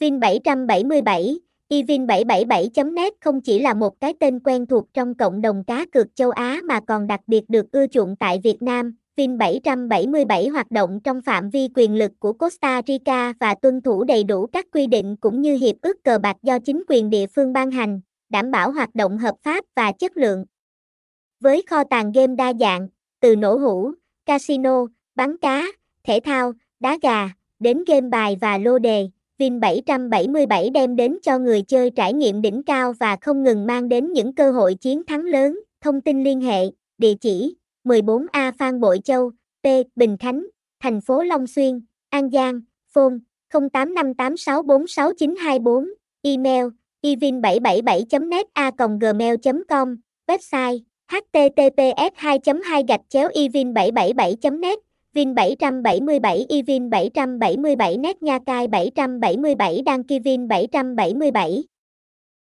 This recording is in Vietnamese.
Vin 777, evin777.net không chỉ là một cái tên quen thuộc trong cộng đồng cá cược châu Á mà còn đặc biệt được ưa chuộng tại Việt Nam. Vin 777 hoạt động trong phạm vi quyền lực của Costa Rica và tuân thủ đầy đủ các quy định cũng như hiệp ước cờ bạc do chính quyền địa phương ban hành, đảm bảo hoạt động hợp pháp và chất lượng. Với kho tàng game đa dạng, từ nổ hũ, casino, bắn cá, thể thao, đá gà, đến game bài và lô đề, Vin 777 đem đến cho người chơi trải nghiệm đỉnh cao và không ngừng mang đến những cơ hội chiến thắng lớn. Thông tin liên hệ, địa chỉ 14A Phan Bội Châu, P. Bình Khánh, thành phố Long Xuyên, An Giang, phone 0858646924, email evin777.net a gmail.com, website https 2 2 gạch chéo evin 777 net Vin 777 Evin 777 Net Nha Cai 777 Đăng Kivin 777